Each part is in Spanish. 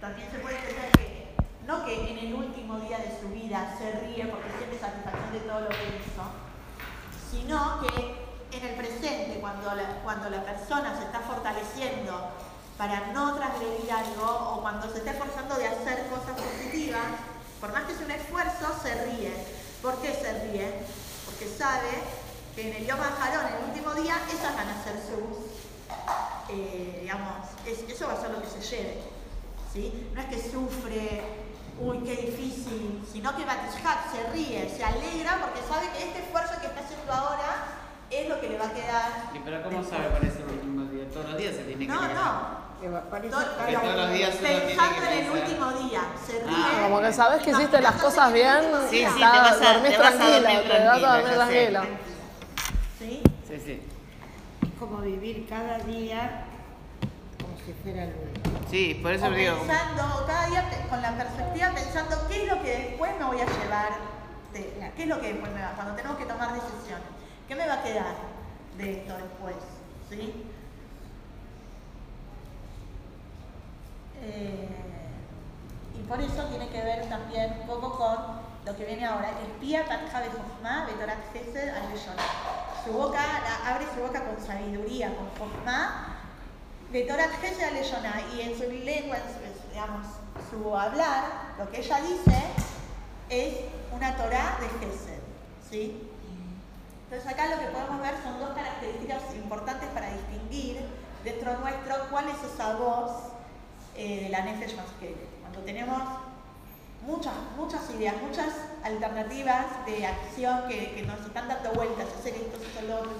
también se puede entender que no que en el último día de su vida se ríe porque siente satisfacción de todo lo que hizo, sino que en el presente, cuando la, cuando la persona se está fortaleciendo para no transgredir algo o cuando se está esforzando de hacer cosas positivas, por más que sea un esfuerzo, se ríe. ¿Por qué se ríe? Porque sabe que en el Yom Jarón, en el último día, esas van a ser sus, eh, digamos, eso va a ser lo que se lleve. ¿Sí? No es que sufre, uy, qué difícil, sino que Batishak se ríe, se alegra porque sabe que este esfuerzo que está haciendo ahora es lo que le va a quedar. ¿Y pero cómo sabe para ese último día? Todos los días se tiene que No, no. todos los días Pensando en el último día, se ríe. Ah, como que sabes que hiciste las cosas bien, Sí, sí, está, te vas a- dormís te vas a tranquila, dormir te vas a dormir tranquila, tranquila. ¿Sí? Sí, sí. Es como vivir cada día como si fuera el último. Sí, por eso O digo. pensando, cada día con la perspectiva pensando qué es lo que después me voy a llevar, qué es lo que después me va, cuando tenemos que tomar decisiones, qué me va a quedar de esto después, ¿sí? Eh, y por eso tiene que ver también un poco con lo que viene ahora, el pía Patja Betorat Gesed al Su boca, la- abre su boca con sabiduría, con Jochma, de Torat Gesed al y en su lengua, en su, digamos, su hablar, lo que ella dice es una Torah de Gesed, ¿sí? Entonces acá lo que podemos ver son dos características importantes para distinguir dentro nuestro cuál es esa voz eh, de la Nefesh Maskele. Cuando tenemos muchas, muchas ideas, muchas alternativas de acción que, que nos están dando vueltas, hacer esto, hacer lo otro,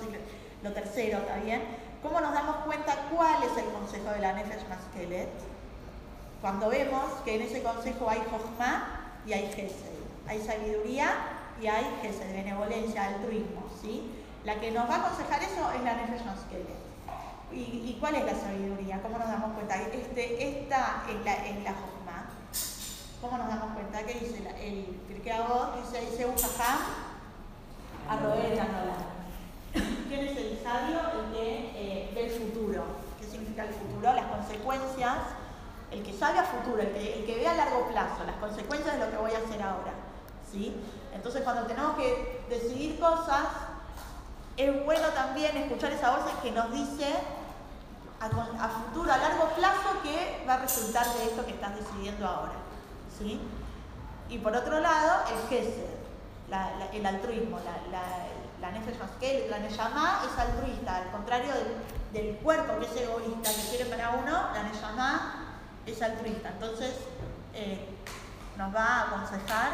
lo tercero, ¿está bien? ¿Cómo nos damos cuenta cuál es el consejo de la Nefesh Maskelet? Cuando vemos que en ese consejo hay Jochma y hay Gesed, hay sabiduría y hay Gesed, benevolencia, altruismo, ¿sí? La que nos va a aconsejar eso es la Nefesh Maskelet. ¿Y, y cuál es la sabiduría? ¿Cómo nos damos cuenta? Este, esta es la, es la Jochma. ¿Cómo nos damos cuenta? ¿Qué dice la- el Pirkei Avot? Dice, dice un jajam, a roer ¿Quién es el sabio? El que eh, ve el futuro. ¿Qué el futuro? Las consecuencias. El que sabe a futuro, el que, el que ve a largo plazo, las consecuencias de lo que voy a hacer ahora. ¿sí? Entonces, cuando tenemos que decidir cosas, es bueno también escuchar esa voz que nos dice a, futuro, a largo plazo, qué va a resultar de esto que estás decidiendo ahora. ¿sí? Y por otro lado, el gesed, el altruismo, la, la, la la es altruista, al contrario del, del cuerpo que es egoísta, que quiere para uno, la neyamá es altruista. Entonces, eh, nos va a aconsejar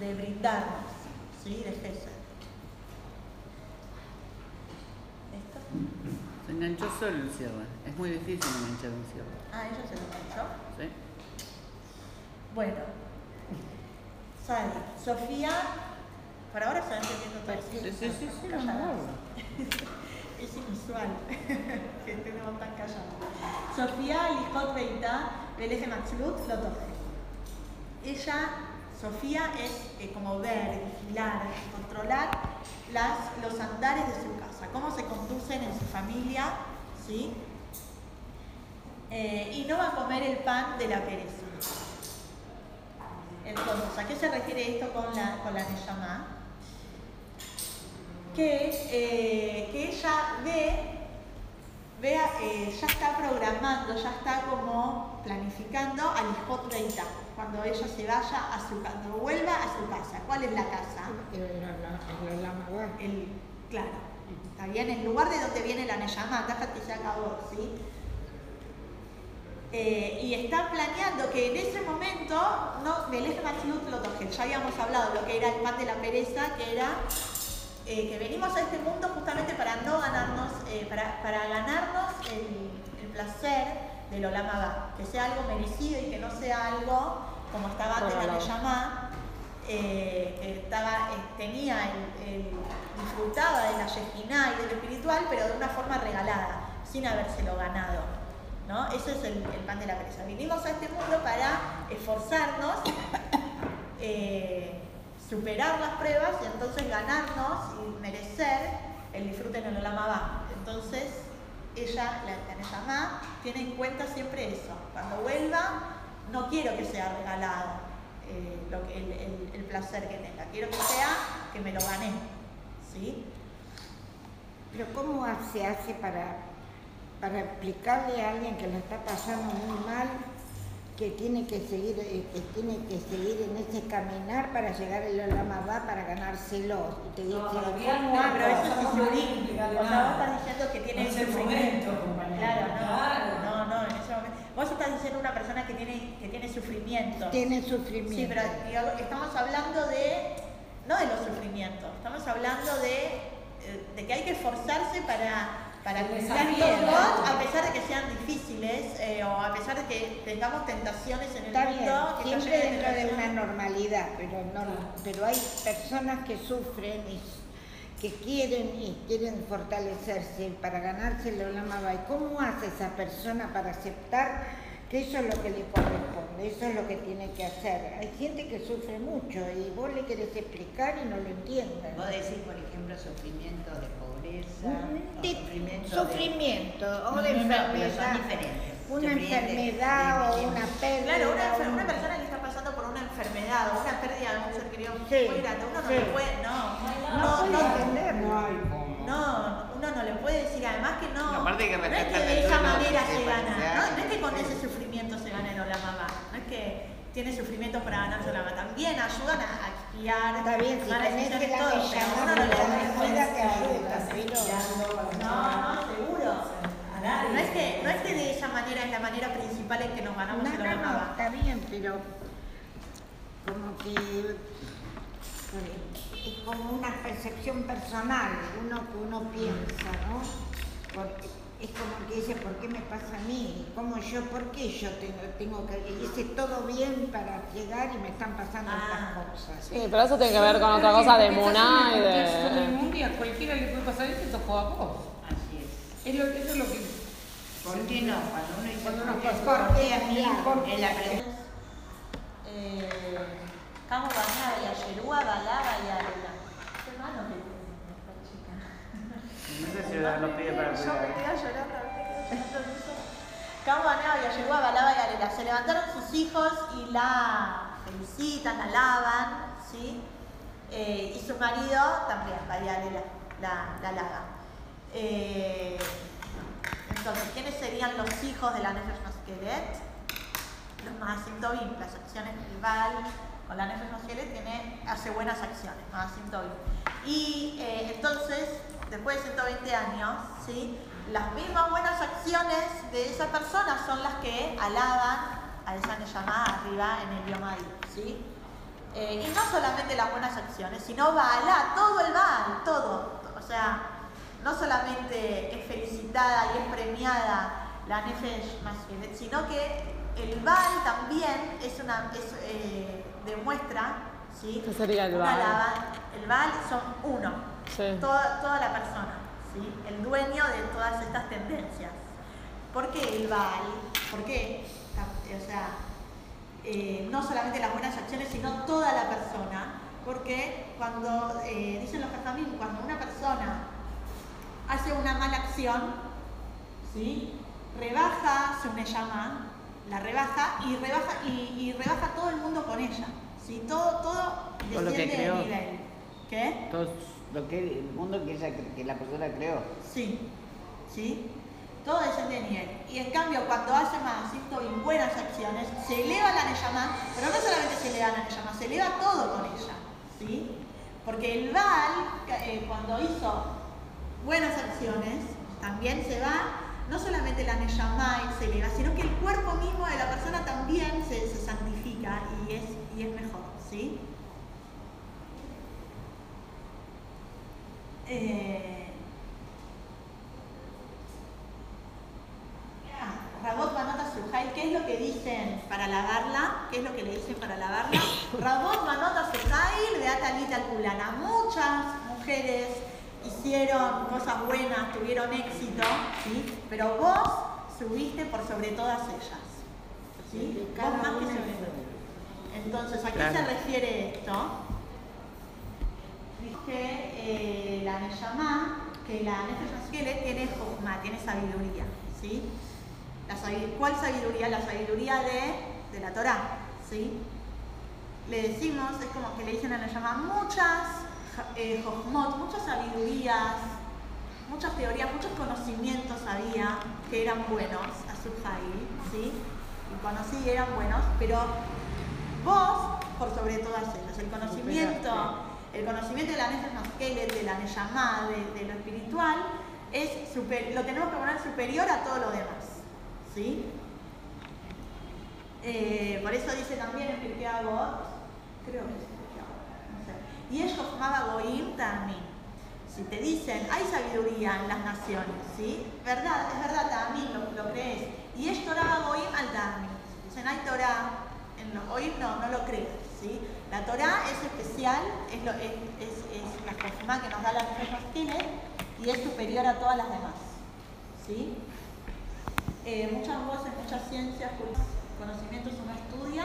de brindarnos, ¿sí? de gesed. ¿Esto? Se enganchó solo el cierre. Es muy difícil enganchar un cierre. Ah, ella se lo enganchó. ¿Sí? Bueno, sale. Sofía, por ahora se va entendiendo todo. Sí, sí, sí, sí. Es inusual que estemos tan callados. Sofía, Lijot Beita, Beleje Matzlut, lo toque. Ella, Sofía, es eh, como ver, vigilar, controlar las, los andares de su casa, cómo se conducen en su familia, ¿sí? Eh, y no va a comer el pan de la pereza. Entonces, ¿a qué se refiere esto con la, con la? Que, eh, que ella ve, vea, eh, ya está programando, ya está como planificando al Hijot Beitá, cuando ella se vaya a su casa, cuando vuelva a su casa. ¿Cuál es la casa? El Olamabá. El, claro, está bien, el lugar de donde viene la Neyamá, que se acabó, ¿sí? Eh, y está planeando que en ese momento, no, del eje Matzlut lo toque. Ya habíamos hablado de lo que era el pan de la pereza, que era eh, que venimos a este mundo justamente para no ganarnos, eh, para, para ganarnos el, el placer del Olamabá, que sea algo merecido y que no sea algo como estaba antes la. Neyamá, eh, que estaba, eh, tenía el, el- disfrutaba de la Yejiná y de lo espiritual, pero de una forma regalada, sin habérselo ganado. ¿no? Ese es el, el pan de la pereza. Vinimos a este mundo para esforzarnos, eh, superar las pruebas y entonces ganarnos y merecer el disfrute en el Olamabá. Entonces, ella, la, la tiene en cuenta siempre eso. Cuando vuelva, no quiero que sea regalado eh, lo el, el- el placer que tenga, quiero que sea que me lo gané. ¿sí? Pero ¿cómo se hace para, para explicarle a alguien que lo está pasando muy mal que tiene que seguir, eh, que tiene que seguir en ese caminar para llegar al Lama va para ganárselo? Y te dice, No, pero eso es no, O sea, vos estás diciendo que tiene No es el sufrimiento. momento, compañero. Claro, no, Claro. no, no, en ese momento. Vos estás diciendo una persona que tiene, que tiene sufrimiento. Tiene sufrimiento. Sí, pero digamos, estamos hablando de, no de los sufrimientos, estamos hablando de, eh, de que hay que esforzarse para, para todo, ¿no? a pesar de que sean difíciles eh, o a pesar de que tengamos tentaciones en el Está bien, mundo. que siempre dentro de una normalidad, pero, no, pero hay personas que sufren y que quieren y quieren fortalecerse para ganarse el Olama Bay. ¿Cómo hace esa persona para aceptar que eso es lo que le corresponde, eso es lo que tiene que hacer? Hay gente que sufre mucho y vos le querés explicar y no lo entienden. Vos decís, por ejemplo, sufrimiento de pobreza, De- sufrimiento, sufrimiento o de no, enfermedad. diferentes. Una enfermedad o una pérdida. Claro, una, persona que está pasando por una enfermedad o una pérdida de un ser querido Sí, muy grande, uno no sí. le puede, no, No, no, puede no, entender. no, uno no le puede decir, además que no, No, aparte que no es que respetar de esa manera se gana, no, no es que con ese sufrimiento se gane la mamá, no es que tiene sufrimientos para ganarse la también ayudan a, expiar, Está bien, si tenés que la todo, no que ayuda, pero... no, no, seguro. No es, que, no es que de esa manera es la manera principal en que nos ganamos No, el no, no, está bien, pero como que es como una percepción personal, uno que uno piensa, ¿no? Porque es como que dice, ¿por qué me pasa a mí? ¿Cómo yo, por qué yo tengo, tengo que, hice todo bien para llegar y me están pasando Ah. estas cosas? Sí, pero eso tiene que ver con otra cosa de Muná y de... día cualquiera le puede pasar y te tocó a vos. Así es. Es lo, eso es lo que. ¿Por qué no? Cuando uno dice, Cuando uno ¿por qué? ¿Por qué a mí? Claro. Es la pregunta. Eh, Banaba y Ayerúa, Balaba y. Qué malo que tiene esta chica. Si lo pide para Yo me quedé llorando, me quedé llorando. Banaba y Ayerúa, Balaba y Arela. Se levantaron sus hijos y la felicitan, la alaban, ¿sí? Eh, y su marido también, María Arela, la, la alaba. Eh, entonces, ¿quiénes serían los hijos de la Nefesh Masqueret? Los Maasim Tovim, las acciones Baal con la Nefesh Masqueret tiene, hace buenas acciones, Maasim Tovim. Y eh, entonces, después de 120 años, ¿sí? las mismas buenas acciones de esa persona son las que alaban a esa Neyamá arriba en el Ha'il, ¿sí? Eh, y no solamente las buenas acciones, sino Baalá, todo el Baal, todo. O sea, no solamente es felicitada y es premiada la Nefesh Maskelet, sino que el Baal también es una, es, eh, demuestra, ¿sí? ¿Qué sería el Una Baal? alabanza. El Baal son uno, Sí. toda, toda la persona, ¿sí? el dueño de todas estas tendencias. ¿Por qué el Baal? ¿Por qué? O sea, eh, no solamente las buenas acciones, sino toda la persona. Porque cuando, eh, dicen los jajamim, cuando una persona hace una mala acción, ¿sí? rebaja su neyama, la rebaja y rebaja, y, y rebaja todo el mundo con ella. ¿sí? Todo, todo desciende de nivel. ¿Qué? Todo lo que el mundo que, la persona creó. Sí, ¿sí? Todo de nivel. Y en cambio, cuando hace más y buenas acciones, se eleva la Neyamá, pero no solamente se eleva la Neyamá, se eleva todo con ella, ¿sí? Porque el Baal, eh, cuando hizo buenas acciones, también se va, no solamente la Neyamá se eleva, sino que el cuerpo mismo de la persona también se, se santifica y es, y es mejor, ¿sí? Eh, Rabot Manota Sujail, ¿qué es lo que dicen para lavarla? ¿Qué es lo que le dicen para lavarla? Rabot Manota Sujail de Atalita Kulana. Muchas mujeres hicieron cosas buenas, tuvieron éxito, ¿sí? pero vos subiste por sobre todas ellas. ¿sí? Vos más que sobre todo. Entonces, ¿a qué Claro. se refiere esto? Que eh, la Neyamá, que la Nefesh tiene Jochma, tiene sabiduría, ¿sí? La sabi- ¿Cuál sabiduría? La sabiduría de de la Torá, ¿sí? Le decimos, es como que le dicen a la llama muchas eh, muchas sabidurías, muchas teorías, muchos conocimientos había que eran buenos a su ¿sí? Y conocí y eran buenos, pero vos, por sobre todas ellas, el conocimiento, el conocimiento de la Nefesh Maskelet, de la Neyamá, de, de lo espiritual, es super- lo tenemos que poner superior a todo lo demás, ¿sí? Eh, por eso dice también en Pirkei creo que es Pirkei no sé, y Jochma Goim también. Si te dicen, hay sabiduría en las naciones, ¿sí? Verdad, es verdad, también lo, lo crees. Y es Torah Goim al. Si dicen, hay Torah, en los Goim no, no lo crees, ¿sí? La Torah es especial, es, lo, es, la Jochma que nos da la Nefesh y es superior a todas las demás, ¿sí? Eh, muchas voces, muchas ciencias, conocimientos uno estudia,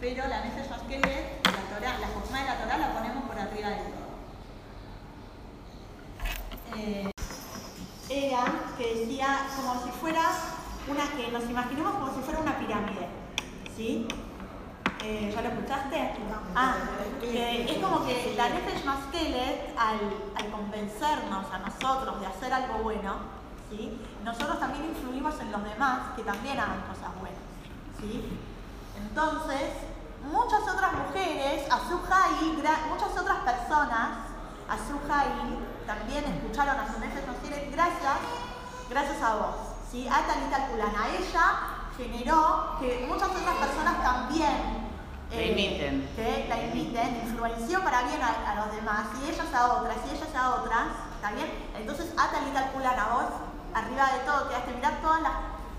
pero la Nefesh Maskelet, la Torah, la Jochma de la Torah la ponemos por arriba de todo. Eh, era que decía como si fuera una, que nos imaginemos como si fuera una pirámide, ¿sí? Eh, ¿Ya lo escuchaste? Ah, que es como que la Nefesh Maskelet, al, al convencernos a nosotros de hacer algo bueno, ¿sí? nosotros también influimos en los demás que también hagan cosas buenas. ¿sí? Entonces, muchas otras mujeres, Azuhai, muchas otras personas, Azuhai, también escucharon a su Nefesh Maskelet gracias, gracias a vos. ¿sí? A Talita Kulana. Ella generó que muchas otras personas también La imiten. que la imiten, influenció para bien a, a los demás, y ellas a otras, y ellas a otras, ¿está bien? Entonces, a Talita Kulana, vos, arriba de todo, quedaste mirar todas las,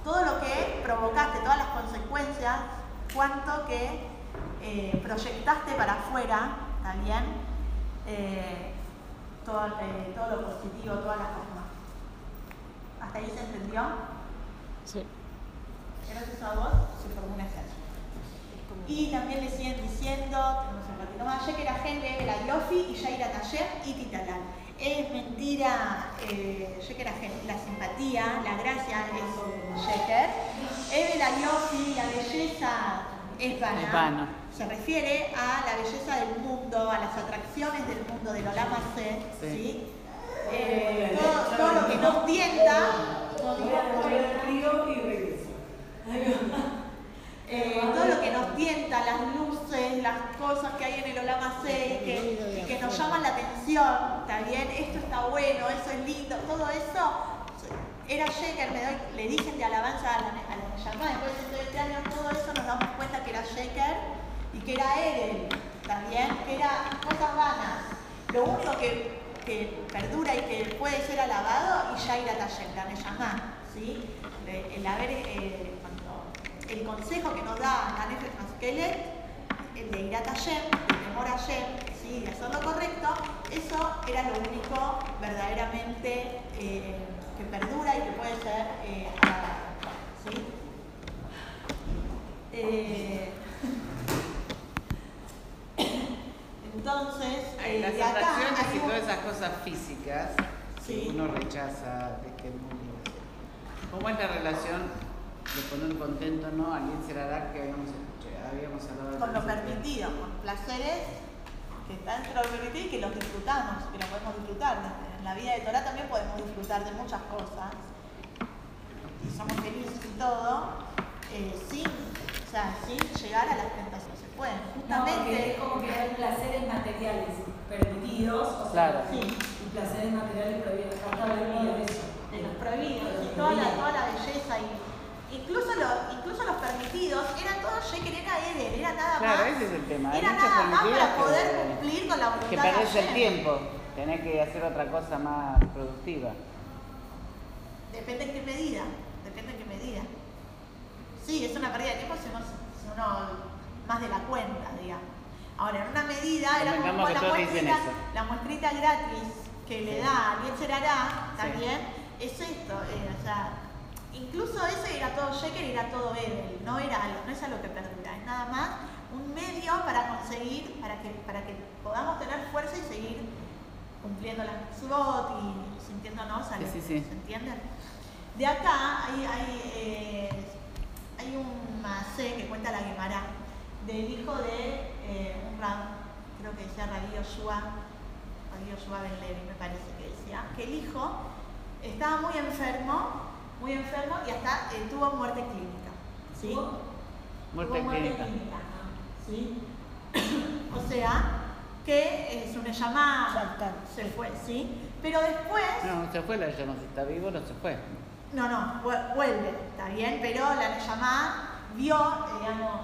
todo lo que provocaste, todas las consecuencias, cuánto que eh, proyectaste para afuera, ¿está bien? Eh, todo, eh, todo lo positivo, todas las cosas. ¿Hasta ahí se entendió? Sí. Gracias a vos se formó un ejército. Y también le siguen diciendo, tenemos un ratito más, Sheker Ajen, la Yofi y Yaira Taller y Titalal. Es mentira, eh, Sheker la simpatía, la gracia es Sheker. Eve la Yofi, la belleza es vana. Es vano. Se refiere a la belleza del mundo, a las atracciones del mundo, del Olama C, Sí. ¿sí? Eh, todo, todo lo que nos tienta, Eh, todo lo que nos las luces, las cosas que hay en el Olama 6, que, y que nos llaman la atención, ¿está bien? Esto está bueno, eso es lindo, todo eso era Sheker, le, doy- le dicen de alabanza a la, a la después de 7 años, todo eso nos damos cuenta que era Sheker y que era Eren, ¿está bien? Que era cosas vanas. Lo único que, que perdura y que puede ser alabado, y Yaira Tayer, la Neyamá, ¿sí? De- El haber, eh, el consejo que nos da Maskelet, el de ir a Hashem, de temor a Hashem, ¿sí? de hacer lo correcto, eso era lo único verdaderamente eh, que perdura y que puede ser eh, ¿sí? Eh, Entonces, Hay eh, las acá atracciones y todas esas cosas físicas Sí. que uno rechaza de este mundo. ¿Cómo es la relación de poner contento ¿no? al Yetzirah que habíamos, con lo permitido, con placeres que están dentro de lo permitido y que los disfrutamos, que los podemos disfrutar. En la vida de Torah también podemos disfrutar de muchas cosas y somos felices y todo, eh, sin, o sea, sin llegar a las tentaciones. Se pueden, No, porque justamente. es como que hay placeres materiales permitidos, o sea, Claro. Sí. y placeres materiales prohibidos. Acá prohibido eso. de los prohibidos y toda la, toda la belleza y incluso, lo- incluso los permitidos eran todos Sheker, era Eder, era nada Claro, más. ese es el tema. Era nada más para poder que- cumplir con la voluntad Que perdés el tiempo, tenés que hacer otra cosa más productiva. Depende en qué medida, depende en qué medida. Sí, es una pérdida de tiempo si uno, si uno más de la cuenta, digamos. Ahora, en una medida, era como la muestrita, la muestrita gratis que le da a Hará Sí. también, es esto, eh, o sea, incluso ese era todo Sheker y era todo Edel, no, era, algo- no es algo que perdura, es nada más un medio para conseguir, para que, para que podamos tener fuerza y seguir cumpliendo las mitzvot y sintiéndonos a Sí, lo- sí, sí. ¿se entiende? De acá hay, hay, eh, hay un macé que cuenta la Gemara, del hijo de eh, un rab, creo que decía Rabí Yoshua, Rabí Yoshua Ben Levi, me parece que decía, que el hijo estaba muy enfermo, muy enfermo y hasta eh, tuvo muerte clínica. ¿sí? Muerte Tuvo clínica. ¿sí? o sea, que es una llamada, Saltar. se fue, ¿sí? Pero después, No, no se fue la llama, si está vivo no se fue. no, no, vu- vuelve, está bien, pero la llamada vio, eh, digamos,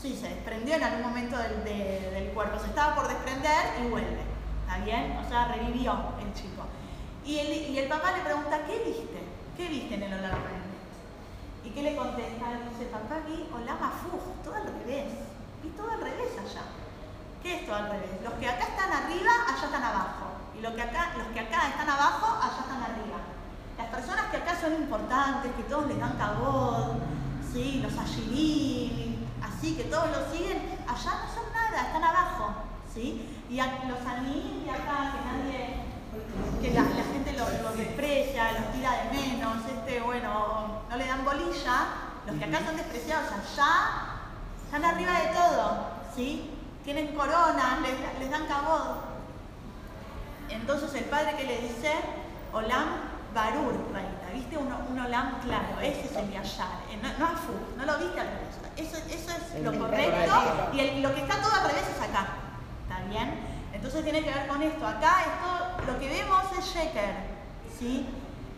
sí, se desprendió en algún momento del, de- del cuerpo, se estaba por desprender y vuelve, ¿está bien? O sea, revivió el chico. Y el, y el papá le pregunta, ¿qué viste? ¿Qué viste en el Olam ¿Y qué le contesta? Le dice, papá, vi Olam Afuj, todo al revés, vi todo al revés allá. ¿Qué es todo al revés? Los que acá están arriba, allá están abajo. Y los que acá, los que acá están abajo, allá están arriba. Las personas que acá son importantes, que todos les dan cabod, ¿sí? los ashirim, así que todos los siguen, allá no son nada, están abajo. ¿sí? Y los anim de acá, que nadie, que la, la gente los los desprecia, los tira de menos, este, bueno, no le dan bolilla, los que acá son despreciados allá están arriba de todo, ¿sí? Tienen coronas, les, les dan cabod. Entonces el padre que le dice, Olam Barur, Raita, ¿viste? Un, un Olam claro, ese es el Yashar, eh, no, no Afu, no lo viste al revés. Eso, eso es lo correcto y el- lo que está todo al revés es acá, ¿está bien? Entonces tiene que ver con esto. Acá esto, lo que vemos es Sheker, ¿sí?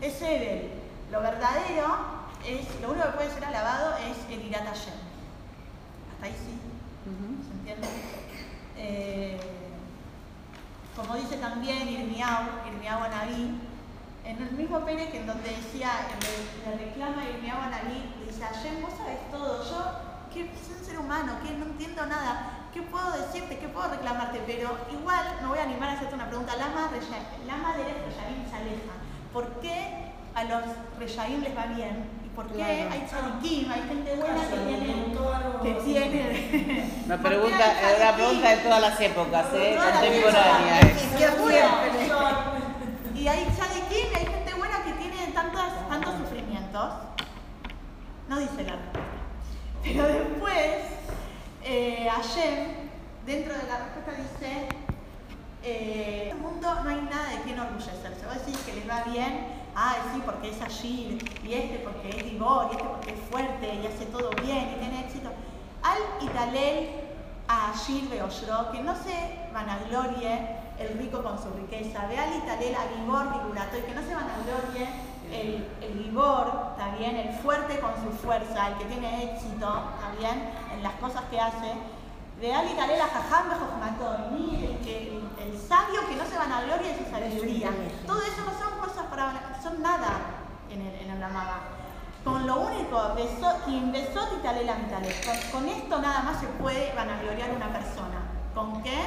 Es Ebel. Lo verdadero es, lo único que puede ser alabado es el Irat Hashem. Hasta ahí sí. ¿Se entiende? Eh, como dice también Irmiau, Irmiau Anabí, en el mismo Pérez que en donde decía, le, le reclama Irmiau Anabí, le dice, Hashem, vos sabés todo, yo que soy un ser humano, que no entiendo nada, ¿qué puedo decirte? ¿Qué puedo reclamarte? Pero igual me voy a animar a hacerte una pregunta. Lama, Reya- Lama de Reyaim se aleja. ¿Por qué a los Reyaim les va bien? ¿Y por qué Claro. hay hay gente buena que tiene... Que tiene... Una ¿Por qué pregunta, hay es una pregunta de todas las épocas, ¿eh? Contemporánea. Y hay y hay gente buena que tiene tantos, tantos sufrimientos. No dice la respuesta. Pero después, eh, Hashem, dentro de la respuesta dice, eh, en el mundo no hay nada de qué enorgullecerse. Vos decís que les va bien, ah, sí, porque es Ashir, y este porque es Igor, y este porque es fuerte, y hace todo bien, y tiene éxito. Al Italel a Ashir Beoshro, que no se vanaglorie el rico con su riqueza. Ve al Italel a Gibor Giburato, y que no se vanaglorie el, el está bien, el fuerte con su fuerza, el que tiene éxito, bien, en las cosas que hace. Ve al Italel a Jajam Bejojmató, y mire, que el, el sabio que no se vanagloria de su sabiduría. Todo eso no son son nada en el, en Amaba. Con lo único, besó, quien besó Titale la mitale. Con, con esto nada más se puede vanagloriar una persona. ¿Con qué?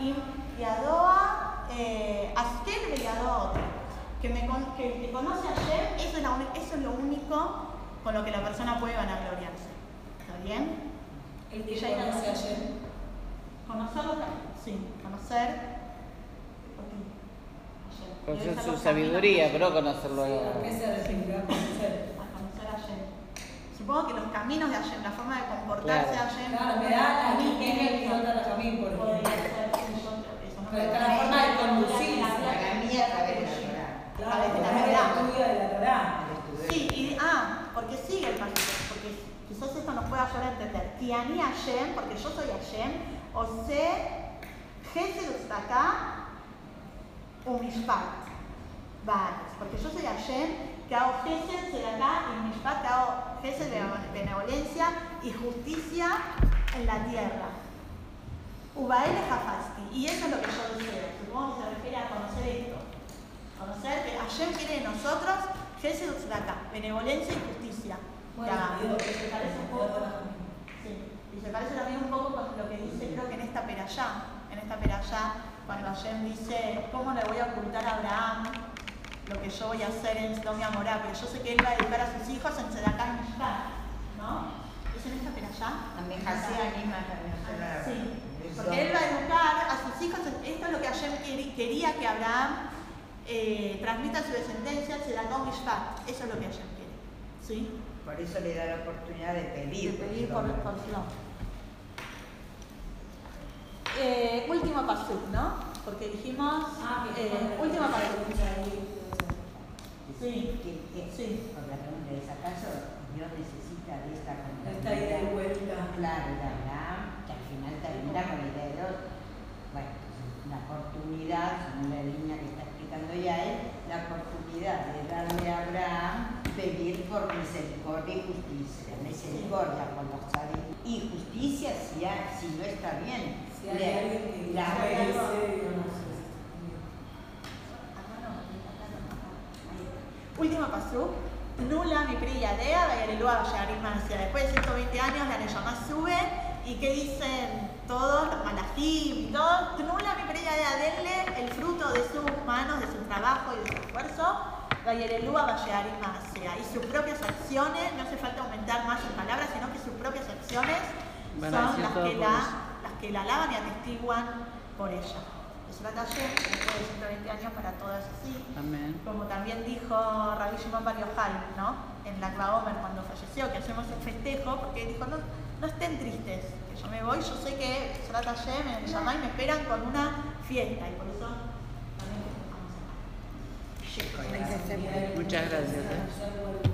Y Yadoa, eh, Askel de Yadoa. Que, me, que el que conoce a Shem, eso es, la uni- eso es lo único con lo que la persona puede vanagloriarse. ¿Está bien? El que ya conoce ayer. Conocerlo, sí, conocer. Conocer su sabiduría, pero conocerlo. Supongo que los caminos de Hashem, la forma de comportarse Claro. a Hashem. Claro, me da la a mí que es el idiota de Jamín, por Podría ejemplo. ser, sí, yo creo que eso no Pero me- está la forma de conducirse. Para mí a través de la Torah. La a través de la Torá. Sí, y, ah, porque sigue el paso, porque quizás esto nos pueda ayudar a entender. Tiani Hashem, porque yo soy Hashem, o sé, Gesed Tzedakah, Umishpat. Vale, porque yo soy Hashem, que hago Gesed Tzedakah y Mishpat, que hago Gesed de benevolencia y justicia en la tierra. Ubael Hafasti, y eso es lo que yo deseo. Supongo que se refiere a conocer esto. Conocer que Hashem quiere de nosotros Gesed Tzedakah, benevolencia y justicia. Bueno, Ya, digo, que se parece un poco. Sí, y se parece también un poco con lo que dice, creo que en esta perayá, en esta perayá, cuando Hashem dice, ¿cómo le voy a ocultar a Abraham lo que yo voy a hacer en Sodom y Amorá? Porque yo sé que él va a educar a sus hijos en Tzedakah y ¿no? ¿Es en esta perayá? También Hasí anima a Sí, porque él va a educar a sus hijos, esto es lo que Hashem quería que Abraham eh, transmita a su descendencia, Tzedakah y eso es lo que Hashem quiere, ¿sí? Por eso le da la oportunidad de de pedir. pedir porque por, por Shalom. Eh, último pasuk, ¿no? Porque dijimos. Ah, que eh, último pasuk. Sí, Que, que, sí. Por la pregunta es, ¿acaso Dios necesita de esta Esta ida y vuelta. Claro, de Abraham, que al final termina con la idea de Dios. Bueno, una oportunidad, según la línea que está explicando ya él, la oportunidad de darle a Abraham pedir por misericordia y justicia. Misericordia con los sabios y justicia si, ha- si no está bien. Si hay Le- alguien que la- no sé. Último pasuk. Nula mi Vayarim hacia Después de 120 años, la Neyamá sube. ¿Y qué dicen todos los malajim y todos? Nula mi priyadea, denle el fruto de sus manos, de su trabajo y de su esfuerzo. Vayarelúa Vayarim hacia Y sus propias acciones, no hace falta aumentar más en palabras, sino que sus propias acciones son las todo que, la, que la alaban y atestiguan por ella. Es una talla después de 120 años para todas así. Amén. Como también dijo Rabbi Shimon Bar Yochai, ¿no? En la Omer cuando falleció, que hacemos el festejo, porque dijo, no, no estén tristes, que yo me voy, yo sé que Salat Hashem en el Shammai me esperan con una fiesta, y por eso también festejamos acá. Muchas gracias. ¿eh?